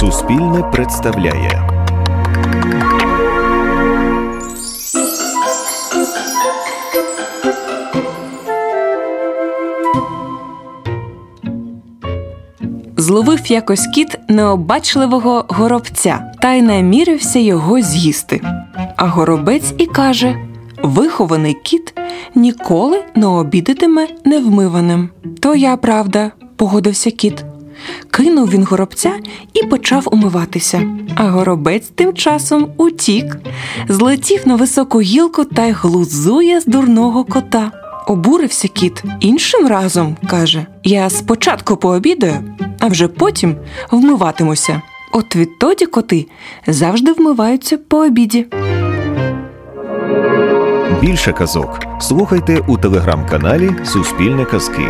Суспільне представляє. Зловив якось кіт необачливого горобця та й намірився його з'їсти. А горобець і каже: Вихований кіт ніколи не обідатиме невмиваним. То я правда, погодився кіт. Кинув він горобця і почав умиватися. А горобець тим часом утік, злетів на високу гілку та й глузує з дурного кота. Обурився кіт іншим разом, каже: Я спочатку пообідаю, а вже потім вмиватимуся. От відтоді коти завжди вмиваються по обіді. Більше казок слухайте у телеграм-каналі Суспільне Казки.